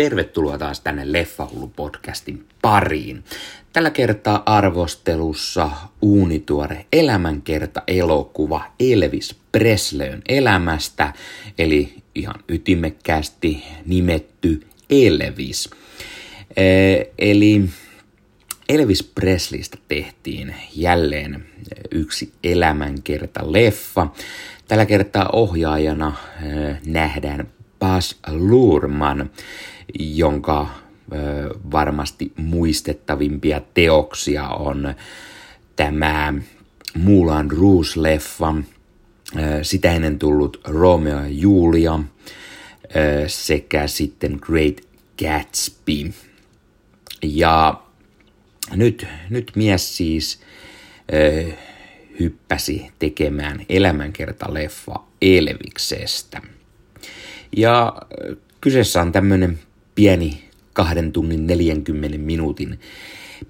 tervetuloa taas tänne Leffahullu-podcastin pariin. Tällä kertaa arvostelussa uunituore elämänkerta elokuva Elvis Presleyn elämästä, eli ihan ytimekkäästi nimetty Elvis. eli Elvis Presleystä tehtiin jälleen yksi elämänkerta leffa. Tällä kertaa ohjaajana nähdään Bas Luhrmann, jonka varmasti muistettavimpia teoksia on tämä Mulan Rouge-leffa, sitä ennen tullut Romeo ja Julia sekä sitten Great Gatsby. Ja nyt, nyt mies siis hyppäsi tekemään elämänkertaleffa Elviksestä. Ja kyseessä on tämmöinen pieni kahden tunnin 40 minuutin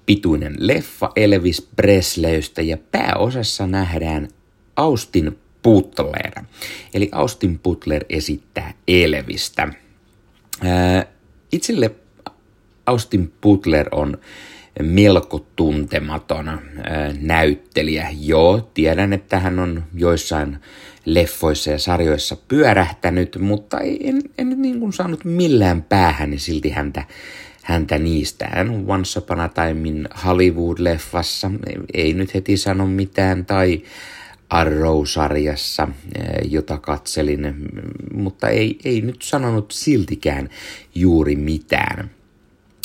pituinen leffa Elvis Presleystä ja pääosassa nähdään Austin Butler. Eli Austin Butler esittää Elvistä. itselle Austin Butler on melko tuntematon näyttelijä. Joo, tiedän, että hän on joissain leffoissa ja sarjoissa pyörähtänyt, mutta en, en niin kuin saanut millään päähän niin silti häntä, häntä niistä. Hän on Once Upon a Time Hollywood-leffassa, ei nyt heti sano mitään, tai Arrow-sarjassa, jota katselin, mutta ei, ei nyt sanonut siltikään juuri mitään.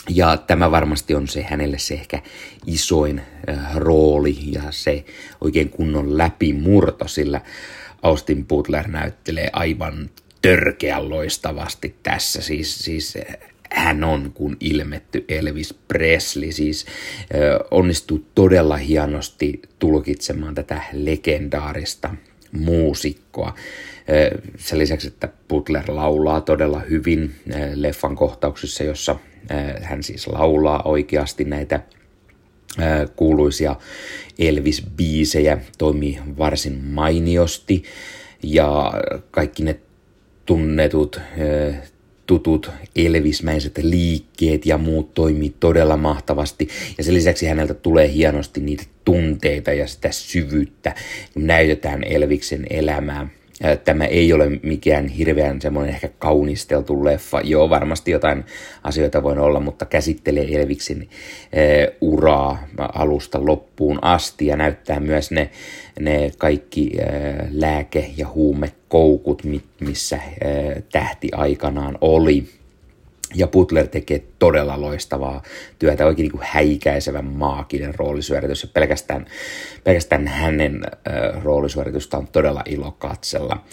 Ja tämä varmasti on se hänelle se ehkä isoin äh, rooli ja se oikein kunnon läpimurto, sillä Austin Butler näyttelee aivan törkeän loistavasti tässä. Siis, siis äh, hän on kuin ilmetty Elvis Presley, siis äh, onnistuu todella hienosti tulkitsemaan tätä legendaarista muusikkoa. Sen lisäksi, että Butler laulaa todella hyvin leffan kohtauksissa, jossa hän siis laulaa oikeasti näitä kuuluisia Elvis-biisejä, toimii varsin mainiosti ja kaikki ne tunnetut tutut elvismäiset liikkeet ja muut toimii todella mahtavasti. Ja sen lisäksi häneltä tulee hienosti niitä tunteita ja sitä syvyyttä, kun näytetään Elviksen elämää. Tämä ei ole mikään hirveän semmoinen ehkä kaunisteltu leffa. Joo, varmasti jotain asioita voi olla, mutta käsittelee Elviksen uraa alusta loppuun asti ja näyttää myös ne, ne kaikki lääke- ja huumekoukut, missä tähti aikanaan oli. Ja Butler tekee todella loistavaa työtä, oikein niin häikäisevän maaginen roolisuoritus. Ja pelkästään, pelkästään hänen äh, roolisuoritusta on todella ilo katsella.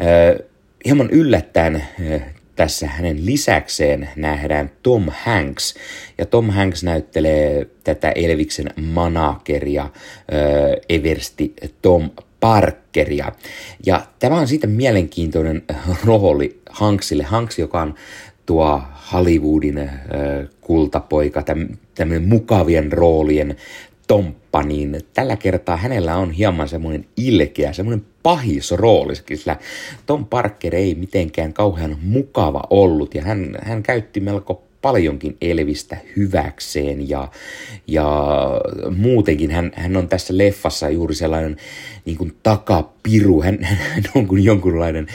Äh, hieman yllättäen äh, tässä hänen lisäkseen nähdään Tom Hanks. Ja Tom Hanks näyttelee tätä Elviksen manageria, äh, Eversti Tom Parkeria. Ja tämä on siitä mielenkiintoinen rooli Hanksille. Hanks, joka on tuo Hollywoodin kultapoika, tämmöinen mukavien roolien tomppa, niin tällä kertaa hänellä on hieman semmoinen ilkeä, semmoinen pahis rooli, sillä Tom Parker ei mitenkään kauhean mukava ollut. Ja hän, hän käytti melko paljonkin Elvistä hyväkseen ja, ja muutenkin hän, hän on tässä leffassa juuri sellainen niin kuin takapiru, hän, hän on kuin jonkunlainen,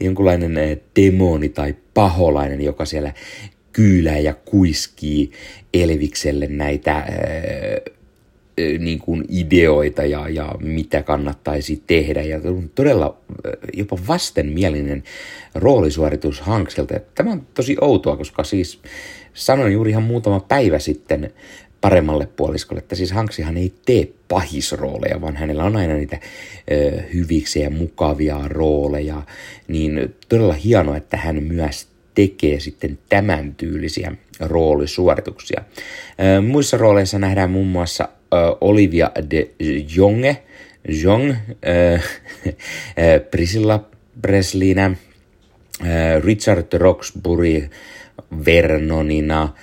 jonkunlainen eh, demoni tai paholainen, joka siellä kyylää ja kuiskii Elvikselle näitä eh, niin kuin ideoita ja, ja mitä kannattaisi tehdä. Ja todella jopa vastenmielinen roolisuoritus Hankselta. Tämä on tosi outoa, koska siis sanoin juuri ihan muutama päivä sitten paremmalle puoliskolle, että siis Hanksihan ei tee pahisrooleja, vaan hänellä on aina niitä ö, hyviksi ja mukavia rooleja, niin todella hienoa, että hän myös tekee sitten tämän tyylisiä roolisuorituksia. Muissa rooleissa nähdään muun muassa Olivia de Jonge, Jong, ö, Priscilla Breslina, Richard Roxbury Vernonina,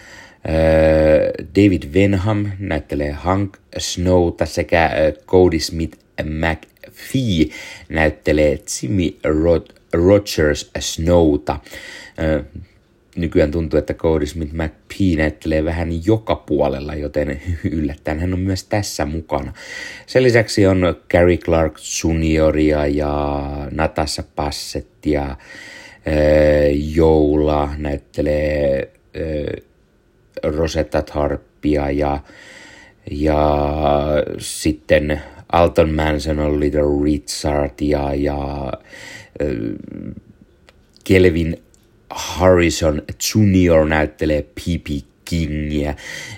David Venham näyttelee Hank Snowta sekä Cody Smith McPhee näyttelee Jimmy Rod- Rogers Snowta. Nykyään tuntuu, että Cody Smith McPhee näyttelee vähän joka puolella, joten yllättäen hän on myös tässä mukana. Sen lisäksi on Gary Clark Junioria ja Natasha Passettia, äh, Joula näyttelee äh, Rosetta Tarppia ja, ja sitten Alton Manson on Little Richard ja, ja äh, Kelvin Harrison Jr. näyttelee P.P. Kingiä,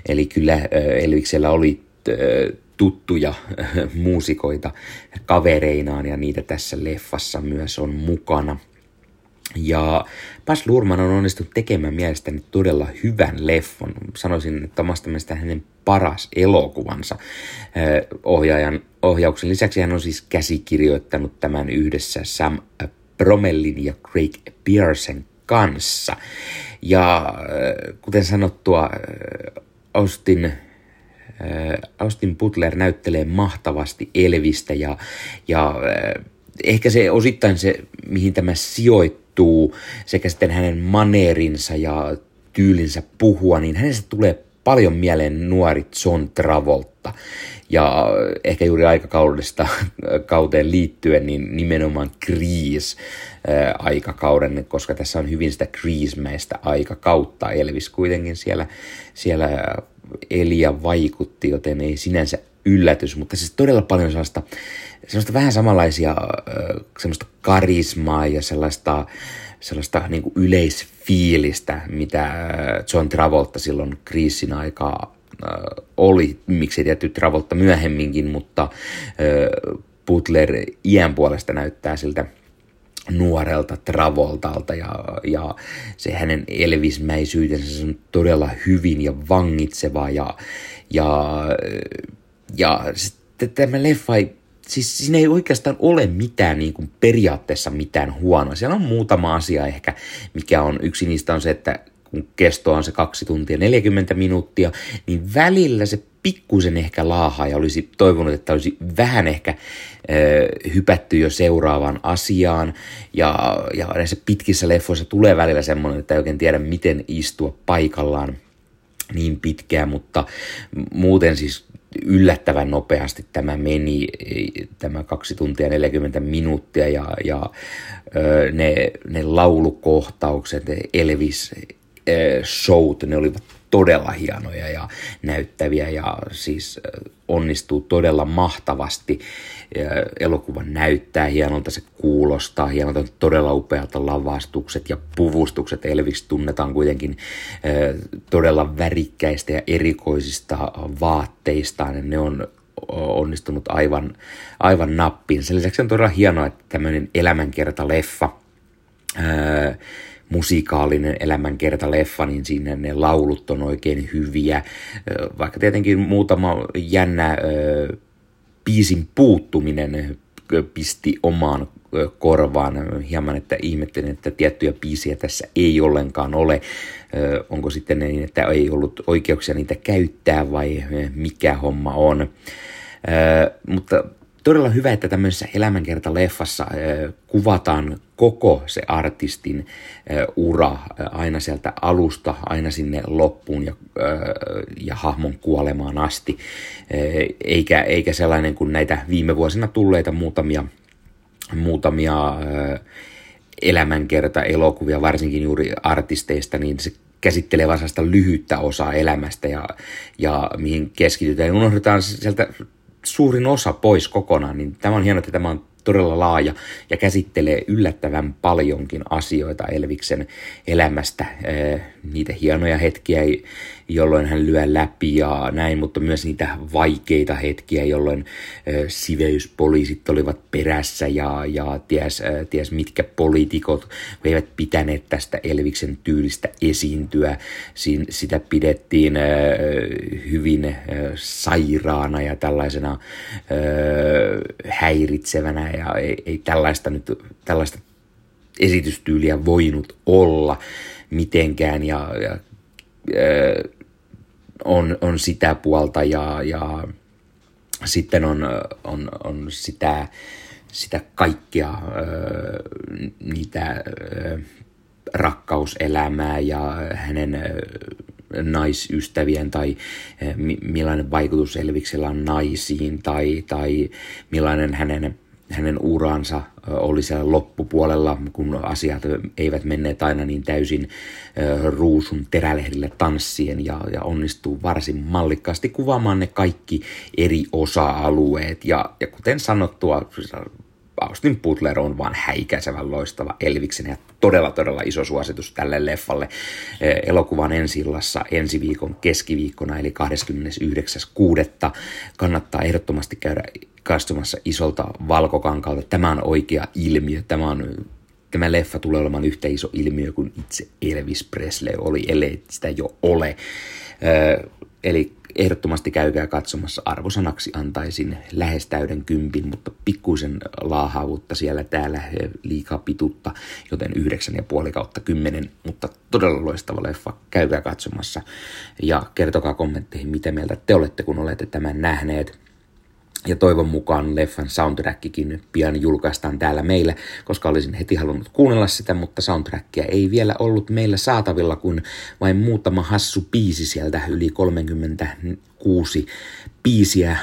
eli kyllä Elviksellä oli tuttuja muusikoita kavereinaan ja niitä tässä leffassa myös on mukana. Ja Bas Lurman on onnistunut tekemään mielestäni todella hyvän leffon. Sanoisin, että omasta mielestä hänen paras elokuvansa ohjaajan ohjauksen lisäksi hän on siis käsikirjoittanut tämän yhdessä Sam Bromellin ja Craig Pearson kanssa. Ja äh, kuten sanottua, äh, Austin, äh, Austin Butler näyttelee mahtavasti Elvistä ja, ja ehkä se osittain se, mihin tämä sijoittuu, sekä sitten hänen maneerinsa ja tyylinsä puhua, niin hänestä tulee paljon mieleen nuori John Travolta. Ja ehkä juuri aikakaudesta kauteen liittyen, niin nimenomaan Grease aikakauden, koska tässä on hyvin sitä Grease-mäistä aikakautta. Elvis kuitenkin siellä, siellä eli ja vaikutti, joten ei sinänsä yllätys, mutta siis todella paljon sellaista, sellaista vähän samanlaisia semmoista karismaa ja sellaista, sellaista niin kuin yleisfiilistä, mitä John Travolta silloin kriisin aikaa oli, miksei tietty Travolta myöhemminkin, mutta Butler iän puolesta näyttää siltä nuorelta Travoltalta ja, ja se hänen elvismäisyytensä on todella hyvin ja vangitseva ja, ja, ja tämä leffa ei, siis siinä ei oikeastaan ole mitään niin kuin periaatteessa mitään huonoa. Siellä on muutama asia ehkä, mikä on, yksi niistä on se, että kun kesto on se kaksi tuntia 40 minuuttia, niin välillä se pikkusen ehkä laahaa ja olisi toivonut, että olisi vähän ehkä ö, hypätty jo seuraavaan asiaan. Ja, ja näissä pitkissä leffoissa tulee välillä semmoinen, että ei oikein tiedä, miten istua paikallaan niin pitkään, mutta muuten siis yllättävän nopeasti tämä meni, tämä kaksi tuntia 40 minuuttia ja, ja ne, ne laulukohtaukset, Elvis showt, ne olivat todella hienoja ja näyttäviä ja siis onnistuu todella mahtavasti. Elokuva näyttää hienolta, se kuulostaa hienolta, todella upealta lavastukset ja puvustukset. Elvis tunnetaan kuitenkin todella värikkäistä ja erikoisista vaatteistaan. Ne on onnistunut aivan, aivan nappiin. Sen lisäksi on todella hienoa, että tämmöinen elämänkerta-leffa musikaalinen elämänkerta-leffa, niin sinne ne laulut on oikein hyviä. Vaikka tietenkin muutama jännä biisin puuttuminen pisti omaan korvaan hieman, että ihmettelin, että tiettyjä biisiä tässä ei ollenkaan ole. Onko sitten niin, että ei ollut oikeuksia niitä käyttää vai mikä homma on. Mutta todella hyvä, että tämmöisessä elämänkerta-leffassa kuvataan koko se artistin ura aina sieltä alusta aina sinne loppuun ja, ja hahmon kuolemaan asti, eikä, eikä sellainen kuin näitä viime vuosina tulleita muutamia, muutamia elämänkerta-elokuvia, varsinkin juuri artisteista, niin se käsittelee vain lyhyttä osaa elämästä ja, ja mihin keskitytään. Unohdetaan sieltä suurin osa pois kokonaan, niin tämä on hienoa, että tämä on todella laaja ja käsittelee yllättävän paljonkin asioita Elviksen elämästä. Niitä hienoja hetkiä, jolloin hän lyö läpi ja näin, mutta myös niitä vaikeita hetkiä, jolloin siveyspoliisit olivat perässä ja, ja ties, ties mitkä poliitikot eivät pitäneet tästä Elviksen tyylistä esiintyä. Siin, sitä pidettiin hyvin sairaana ja tällaisena häiritsevänä ja ei, ei tällaista nyt tällaista esitystyyliä voinut olla mitenkään ja, ja on, on sitä puolta ja, ja sitten on, on, on sitä, sitä kaikkea niitä rakkauselämää ja hänen naisystävien tai millainen vaikutus Elviksellä on naisiin tai, tai millainen hänen hänen uransa oli siellä loppupuolella, kun asiat eivät menneet aina niin täysin ruusun terälehdille tanssien ja, ja onnistuu varsin mallikkaasti kuvaamaan ne kaikki eri osa-alueet. Ja, ja kuten sanottua, Austin Butler on vaan häikäisevän loistava Elviksen ja todella todella iso suositus tälle leffalle. Elokuvan ensi ensi viikon keskiviikkona eli 29.6. Kannattaa ehdottomasti käydä kastumassa isolta valkokankalta. Tämä on oikea ilmiö. Tämä, on, tämä leffa tulee olemaan yhtä iso ilmiö kuin itse Elvis Presley oli, ellei sitä jo ole. eli ehdottomasti käykää katsomassa. Arvosanaksi antaisin lähes täyden kympin, mutta pikkuisen laahaavuutta siellä täällä liikaa pitutta, joten yhdeksän ja puoli kautta kymmenen, mutta todella loistava leffa. Käykää katsomassa ja kertokaa kommentteihin, mitä mieltä te olette, kun olette tämän nähneet. Ja toivon mukaan leffan soundtrackikin pian julkaistaan täällä meillä, koska olisin heti halunnut kuunnella sitä, mutta soundtrackia ei vielä ollut meillä saatavilla, kun vain muutama hassu biisi sieltä, yli 36 biisiä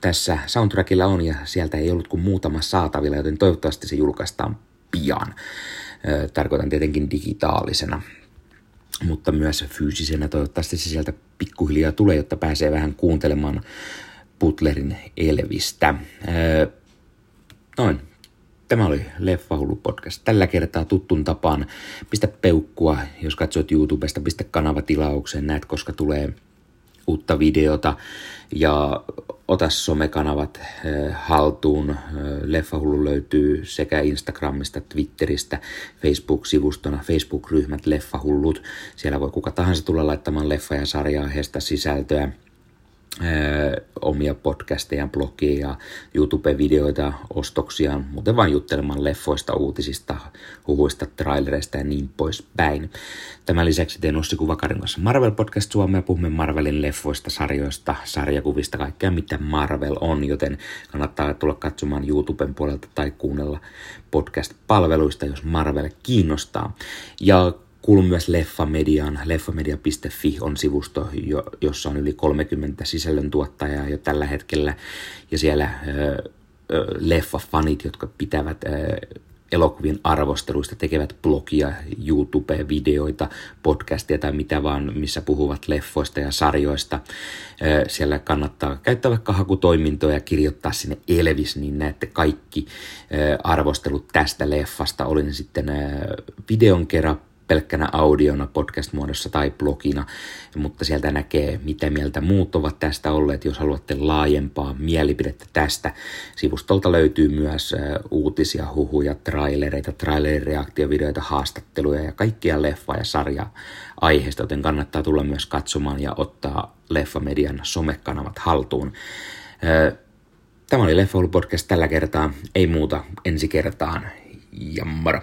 tässä soundtrackilla on, ja sieltä ei ollut kuin muutama saatavilla, joten toivottavasti se julkaistaan pian. tarkoitan tietenkin digitaalisena mutta myös fyysisenä. Toivottavasti se sieltä pikkuhiljaa tulee, jotta pääsee vähän kuuntelemaan Butlerin Elvistä. noin. Tämä oli Leffa Hullu podcast. Tällä kertaa tuttun tapaan. Pistä peukkua, jos katsot YouTubesta, pistä kanava tilaukseen, näet koska tulee uutta videota ja ota somekanavat haltuun. Leffa Hullu löytyy sekä Instagramista, Twitteristä, Facebook-sivustona, Facebook-ryhmät Leffa Hullut. Siellä voi kuka tahansa tulla laittamaan leffa- ja sarja-aiheesta sisältöä omia podcasteja, blogia, YouTube-videoita, ostoksia, muuten vain juttelemaan leffoista, uutisista, huhuista, trailereista ja niin poispäin. Tämän lisäksi teen Ossi Kuvakarin kanssa Marvel Podcast Suomea, puhumme Marvelin leffoista, sarjoista, sarjakuvista, kaikkea mitä Marvel on, joten kannattaa tulla katsomaan YouTuben puolelta tai kuunnella podcast-palveluista, jos Marvel kiinnostaa. Ja Kuulun myös Leffamediaan. Leffamedia.fi on sivusto, jossa on yli 30 sisällöntuottajaa jo tällä hetkellä. Ja siellä leffafanit, jotka pitävät elokuvien arvosteluista, tekevät blogia, YouTube-videoita, podcastia tai mitä vaan, missä puhuvat leffoista ja sarjoista. Siellä kannattaa käyttää vaikka hakutoimintoja ja kirjoittaa sinne Elvis, niin näette kaikki arvostelut tästä leffasta. Olin sitten videon kerran pelkkänä audiona podcast-muodossa tai blogina, mutta sieltä näkee, mitä mieltä muut ovat tästä olleet. Jos haluatte laajempaa mielipidettä tästä, sivustolta löytyy myös uutisia, huhuja, trailereita, trailerireaktiovideoita, haastatteluja ja kaikkia leffa- ja sarja-aiheista, joten kannattaa tulla myös katsomaan ja ottaa Leffamedian somekanavat haltuun. Tämä oli Leffa Podcast tällä kertaa, ei muuta ensi kertaan ja moro!